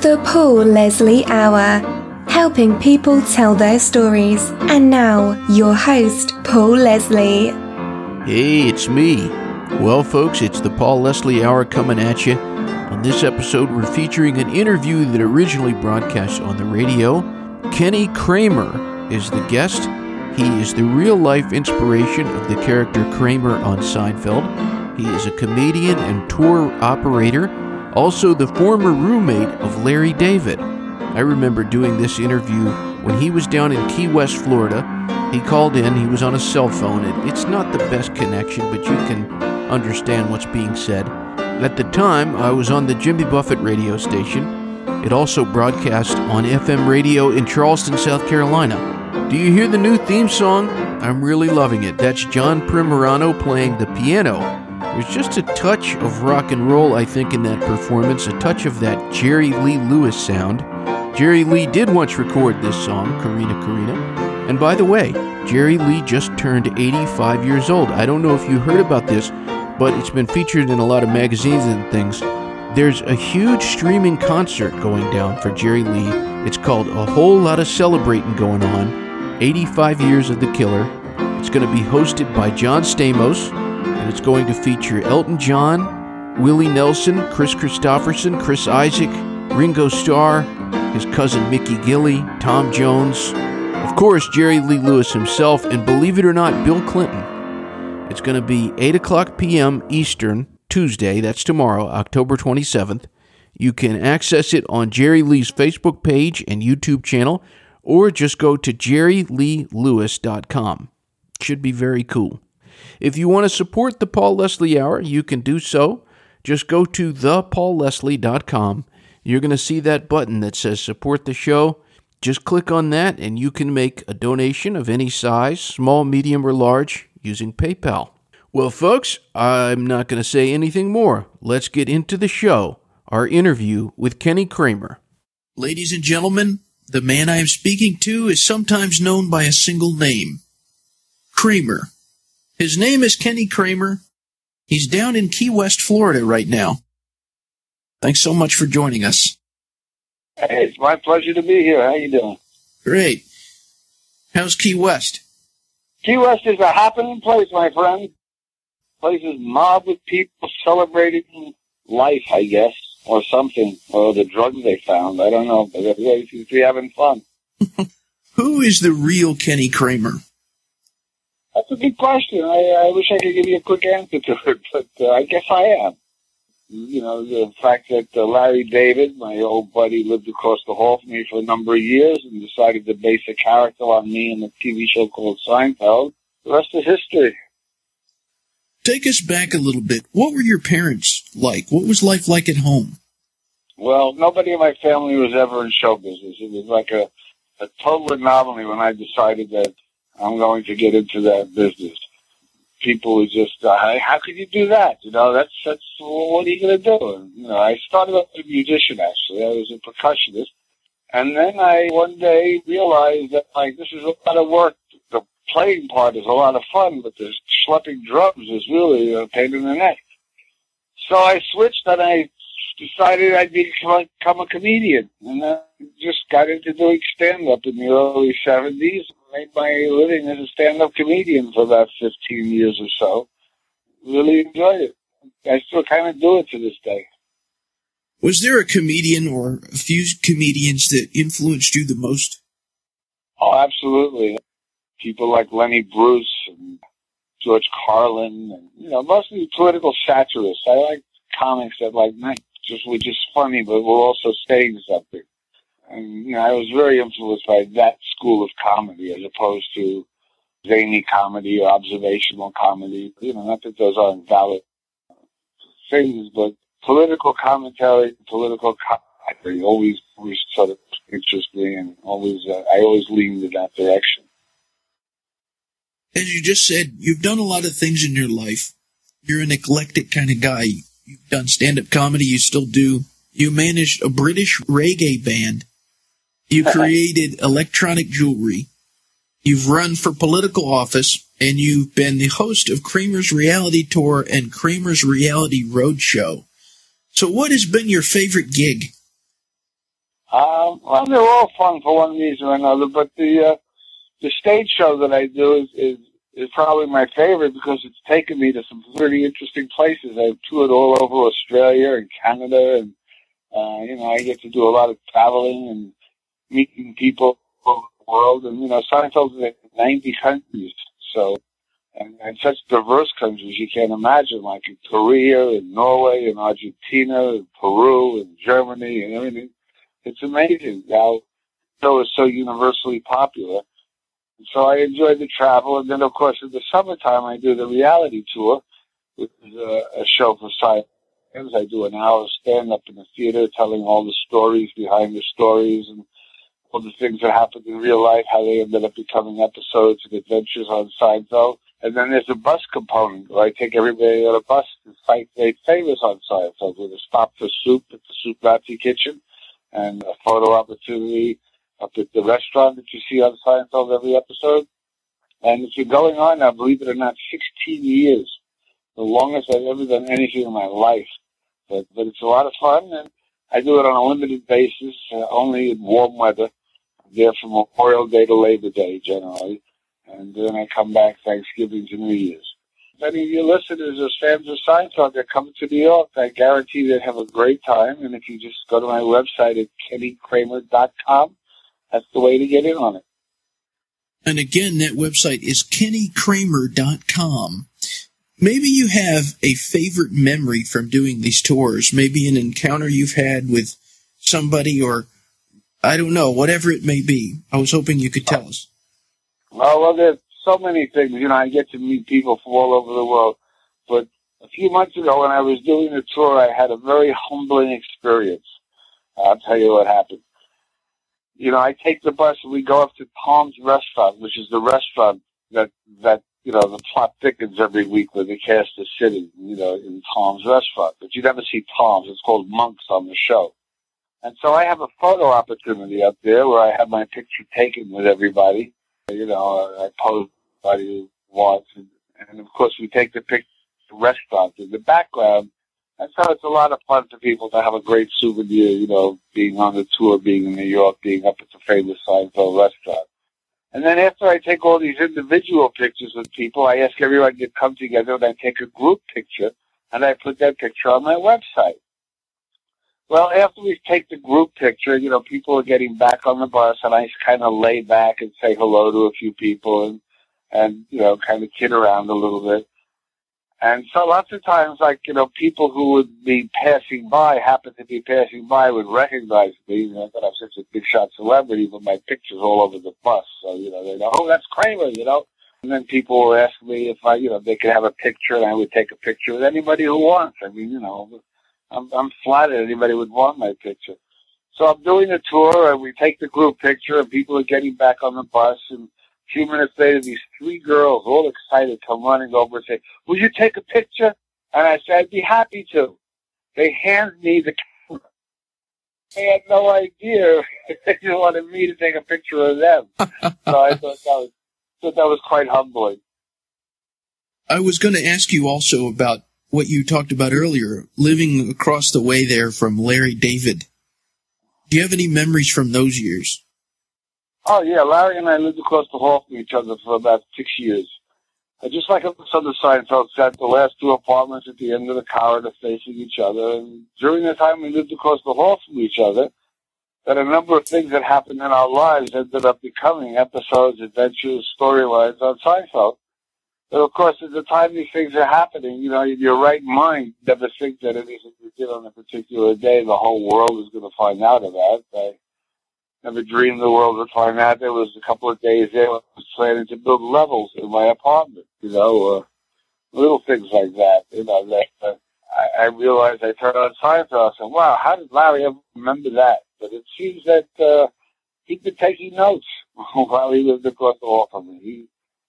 The Paul Leslie Hour, helping people tell their stories. And now, your host, Paul Leslie. Hey, it's me. Well, folks, it's the Paul Leslie Hour coming at you. On this episode, we're featuring an interview that originally broadcast on the radio. Kenny Kramer is the guest. He is the real life inspiration of the character Kramer on Seinfeld. He is a comedian and tour operator, also the former roommate of Larry David. I remember doing this interview when he was down in Key West, Florida. He called in, he was on a cell phone. It, it's not the best connection, but you can understand what's being said. At the time, I was on the Jimmy Buffett radio station. It also broadcast on FM radio in Charleston, South Carolina. Do you hear the new theme song? I'm really loving it. That's John Primorano playing the piano. There's just a touch of rock and roll, I think, in that performance, a touch of that Jerry Lee Lewis sound. Jerry Lee did once record this song, Karina Karina. And by the way, Jerry Lee just turned 85 years old. I don't know if you heard about this, but it's been featured in a lot of magazines and things. There's a huge streaming concert going down for Jerry Lee. It's called A Whole Lot of Celebrating Going On 85 Years of the Killer. It's going to be hosted by John Stamos, it's going to feature Elton John, Willie Nelson, Kris Kristofferson, Chris Isaak, Ringo Starr, his cousin Mickey Gilley, Tom Jones, of course, Jerry Lee Lewis himself, and believe it or not, Bill Clinton. It's going to be 8 o'clock p.m. Eastern, Tuesday. That's tomorrow, October 27th. You can access it on Jerry Lee's Facebook page and YouTube channel, or just go to jerryleelewis.com. Should be very cool. If you want to support the Paul Leslie Hour, you can do so. Just go to thepaulleslie.com. You're going to see that button that says support the show. Just click on that and you can make a donation of any size, small, medium, or large, using PayPal. Well, folks, I'm not going to say anything more. Let's get into the show, our interview with Kenny Kramer. Ladies and gentlemen, the man I am speaking to is sometimes known by a single name Kramer. His name is Kenny Kramer. He's down in Key West, Florida right now. Thanks so much for joining us. Hey, it's my pleasure to be here. How you doing? Great. How's Key West? Key West is a happening place, my friend. Place is mobbed with people celebrating life, I guess, or something, or the drugs they found. I don't know, but everybody seems to be having fun. Who is the real Kenny Kramer? That's a good question. I, I wish I could give you a quick answer to it, but uh, I guess I am. You know, the fact that uh, Larry David, my old buddy, lived across the hall from me for a number of years and decided to base a character on me in a TV show called Seinfeld. The rest is history. Take us back a little bit. What were your parents like? What was life like at home? Well, nobody in my family was ever in show business. It was like a, a total anomaly when I decided that I'm going to get into that business. People would just, uh, how could you do that? You know, that's, that's, well, what are you going to do? And, you know, I started off as a musician, actually. I was a percussionist. And then I one day realized that, like, this is a lot of work. The playing part is a lot of fun, but the schlepping drums is really a pain in the neck. So I switched and I decided I'd become a comedian. And I just got into doing stand-up in the early 70s. Made my living as a stand-up comedian for about 15 years or so. Really enjoyed it. I still kind of do it to this day. Was there a comedian or a few comedians that influenced you the most? Oh, absolutely. People like Lenny Bruce and George Carlin, and you know, mostly political satirists. I like comics that like not just were just funny, but were also saying something. And you know, I was very influenced by that school of comedy as opposed to zany comedy or observational comedy. You know, not that those aren't valid things, but political commentary, political commentary always, always sort of interests me, and always uh, I always leaned in that direction. As you just said, you've done a lot of things in your life. You're an eclectic kind of guy. You've done stand-up comedy. You still do. You managed a British reggae band. You created electronic jewelry. You've run for political office and you've been the host of Kramer's Reality Tour and Kramer's Reality Roadshow. So what has been your favorite gig? Um, well, they're all fun for one reason or another, but the uh, the stage show that I do is, is is probably my favorite because it's taken me to some pretty interesting places. I've toured all over Australia and Canada, and uh, you know, I get to do a lot of traveling and meeting people all over the world. And you know, Seinfeld's in 90 countries, so and, and such diverse countries you can't imagine, like in Korea and Norway and Argentina and Peru and Germany and everything. It's amazing how show is so universally popular. And so I enjoy the travel, and then of course in the summertime I do the reality tour, which is a, a show for science. I do an hour stand up in the theater telling all the stories behind the stories and all the things that happened in real life, how they ended up becoming episodes and adventures on Seinfeld. And then there's a bus component where I take everybody on a bus to they famous on Seinfeld with a stop for soup at the Soup Nazi Kitchen and a photo opportunity up at the restaurant that you see on Seinfeld every episode. And it's been going on now, believe it or not, 16 years. The longest I've ever done anything in my life. But, but it's a lot of fun and I do it on a limited basis, uh, only in warm weather. There from Memorial Day to Labor Day generally. And then I come back Thanksgiving to New Year's. If any of your listeners are fans of Seinfeld, they're coming to New York. I guarantee they have a great time. And if you just go to my website at kennykramer.com, that's the way to get in on it. And again, that website is kennykramer.com. Maybe you have a favorite memory from doing these tours, maybe an encounter you've had with somebody or I don't know, whatever it may be. I was hoping you could tell us. Well, well, there's so many things. You know, I get to meet people from all over the world. But a few months ago when I was doing the tour, I had a very humbling experience. I'll tell you what happened you know, I take the bus and we go up to Tom's Restaurant, which is the restaurant that, that, you know, the plot thickens every week where the cast is sitting, you know, in Tom's Restaurant. But you never see Tom's. It's called Monk's on the show. And so I have a photo opportunity up there where I have my picture taken with everybody. You know, I pose everybody who wants. And, and of course we take the picture restaurant in the background and so it's a lot of fun for people to have a great souvenir, you know, being on the tour, being in New York, being up at the famous Seinfeld restaurant. And then after I take all these individual pictures with people, I ask everyone to come together and I take a group picture and I put that picture on my website. Well, after we take the group picture, you know, people are getting back on the bus and I kind of lay back and say hello to a few people and, and, you know, kind of kid around a little bit. And so lots of times, like, you know, people who would be passing by, happen to be passing by, would recognize me, you know, that I'm such a big shot celebrity, but my picture's all over the bus. So, you know, they know, oh, that's Kramer, you know. And then people would ask me if I, you know, they could have a picture and I would take a picture with anybody who wants. I mean, you know, I'm, I'm flattered anybody would want my picture. So I'm doing a tour and we take the group picture and people are getting back on the bus and a few minutes later, these three girls, all excited, come running over and say, will you take a picture? And I said, I'd be happy to. They hand me the camera. They had no idea they wanted me to take a picture of them. so I thought that was, thought that was quite humbling. I was going to ask you also about what you talked about earlier, living across the way there from Larry David. Do you have any memories from those years? Oh yeah, Larry and I lived across the hall from each other for about six years. Uh, just like on the other Seinfeld set, the last two apartments at the end of the corridor facing each other. And during the time we lived across the hall from each other, that a number of things that happened in our lives ended up becoming episodes, adventures, storylines on Seinfeld. But of course, at the time these things are happening, you know, in your right mind, never think that anything you did on a particular day, the whole world is going to find out about. I, never dreamed the world would find out. There was a couple of days there I was planning to build levels in my apartment, you know, uh, little things like that, you know, that uh, I, I realized I turned on Seinfeld. I said, wow, how did Larry ever remember that? But it seems that, uh, he'd been taking notes while he lived across the hall from me. He,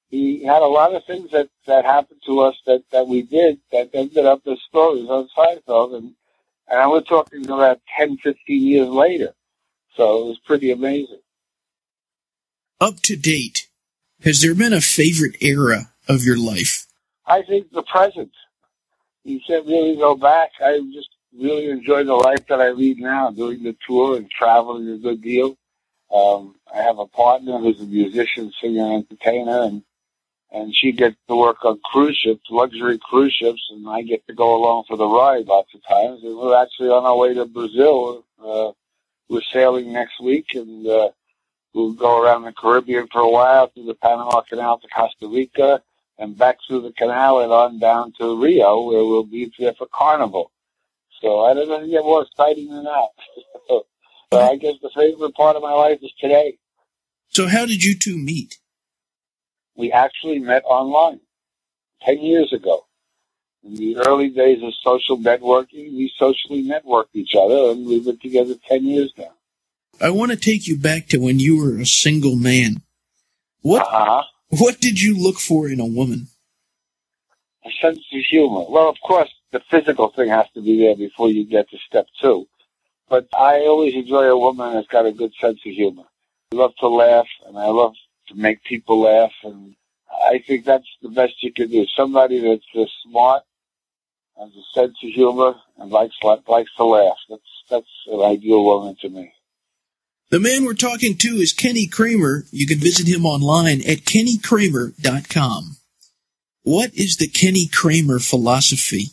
he had a lot of things that, that happened to us that, that we did that ended up as stories on Seinfeld. And, and I was talking about 10, 15 years later. So it was pretty amazing. Up to date, has there been a favorite era of your life? I think the present. You can't really go back. I'm just really enjoy the life that I lead now, doing the tour and traveling a good deal. Um, I have a partner who's a musician, singer, entertainer, and and she gets to work on cruise ships, luxury cruise ships, and I get to go along for the ride lots of times. And we're actually on our way to Brazil. Uh, we're sailing next week, and uh, we'll go around the Caribbean for a while through the Panama Canal to Costa Rica, and back through the canal and on down to Rio, where we'll be there for Carnival. So I don't know get more exciting than that. so I guess the favorite part of my life is today. So how did you two meet? We actually met online 10 years ago. In the early days of social networking, we socially networked each other and we've been together 10 years now. I want to take you back to when you were a single man. What, uh-huh. what did you look for in a woman? A sense of humor. Well, of course, the physical thing has to be there before you get to step two. But I always enjoy a woman that's got a good sense of humor. I love to laugh and I love to make people laugh, and I think that's the best you can do. Somebody that's just smart, has a sense of humor, and likes likes to laugh. That's that's an ideal woman to me. The man we're talking to is Kenny Kramer. You can visit him online at kennykramer.com. What is the Kenny Kramer philosophy?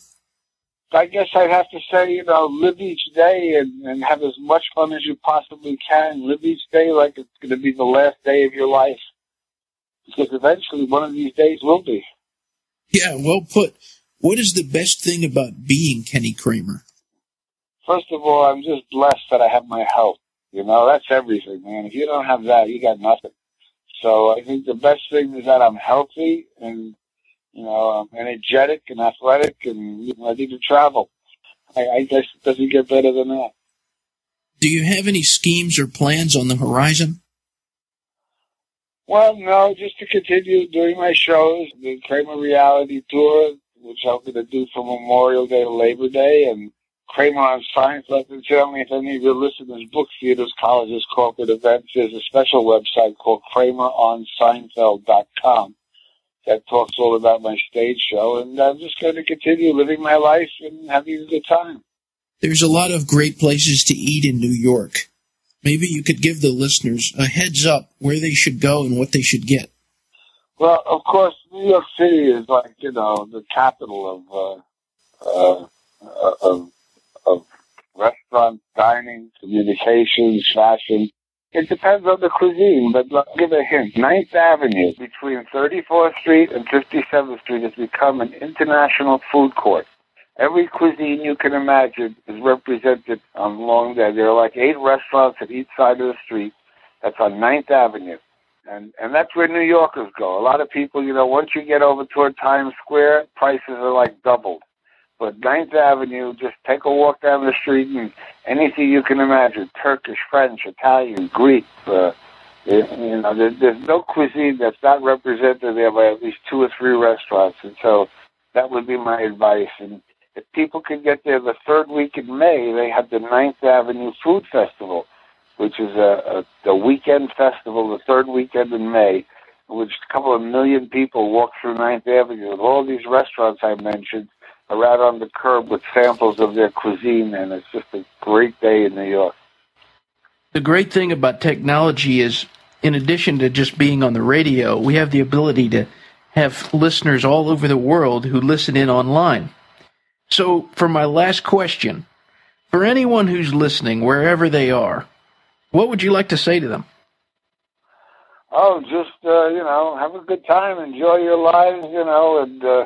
I guess I'd have to say, you know, live each day and, and have as much fun as you possibly can. Live each day like it's going to be the last day of your life. Because eventually one of these days will be. Yeah, well put. What is the best thing about being Kenny Kramer? First of all, I'm just blessed that I have my health. You know, that's everything, man. If you don't have that, you got nothing. So I think the best thing is that I'm healthy and you know, I'm energetic and athletic and ready to travel. I, I guess it doesn't get better than that. Do you have any schemes or plans on the horizon? Well, no, just to continue doing my shows, the Kramer Reality Tour, which I'm going to do from Memorial Day to Labor Day, and Kramer on Seinfeld. And certainly, if any of your listeners book theaters, colleges, corporate events, there's a special website called KramerOnSeinfeld.com that talks all about my stage show. And I'm just going to continue living my life and having a good time. There's a lot of great places to eat in New York. Maybe you could give the listeners a heads up where they should go and what they should get. Well, of course, New York City is like you know the capital of uh, uh, of, of restaurant, dining, communications, fashion. It depends on the cuisine, but I'll give a hint. Ninth Avenue between 34th Street and 57th Street has become an international food court. Every cuisine you can imagine is represented along there. There are like eight restaurants at each side of the street. That's on Ninth Avenue. And, and that's where New Yorkers go. A lot of people, you know, once you get over toward Times Square, prices are like doubled. But Ninth Avenue, just take a walk down the street and anything you can imagine, Turkish, French, Italian, Greek, uh, you know, there, there's no cuisine that's not represented there by at least two or three restaurants. And so that would be my advice. And if people could get there the third week in May, they have the Ninth Avenue Food Festival, which is a, a, a weekend festival, the third weekend in May, in which a couple of million people walk through Ninth Avenue. And all these restaurants I mentioned are out on the curb with samples of their cuisine, and it's just a great day in New York. The great thing about technology is, in addition to just being on the radio, we have the ability to have listeners all over the world who listen in online. So, for my last question, for anyone who's listening, wherever they are, what would you like to say to them? Oh, just uh, you know, have a good time, enjoy your lives, you know, and uh,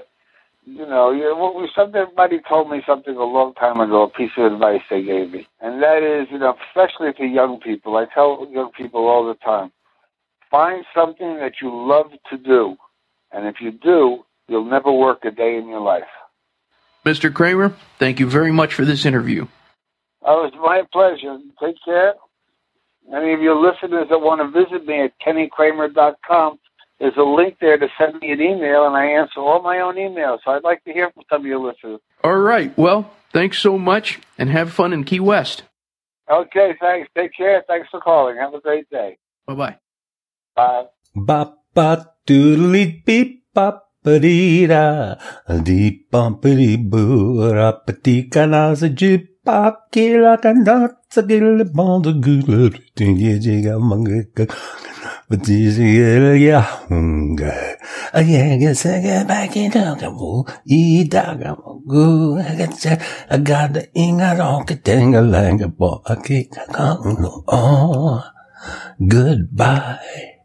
you know, you know, somebody told me something a long time ago, a piece of advice they gave me, and that is, you know, especially to young people. I tell young people all the time, find something that you love to do, and if you do, you'll never work a day in your life. Mr. Kramer, thank you very much for this interview. Oh, it's my pleasure. Take care. Any of your listeners that want to visit me at kennykramer.com, there's a link there to send me an email, and I answer all my own emails. So I'd like to hear from some of your listeners. All right. Well, thanks so much, and have fun in Key West. Okay, thanks. Take care. Thanks for calling. Have a great day. Bye-bye. Bye. Bop, bop, doodly beep, bop. Ba-dee-da, dee-bum-ba-dee-boo, ra-pa-dee-ka-na-za-jip, but these yeah hunger. I guess I get back in the wool. E dog I got set. I got the ing a rock a tingle like a. I can't go no. Oh, goodbye.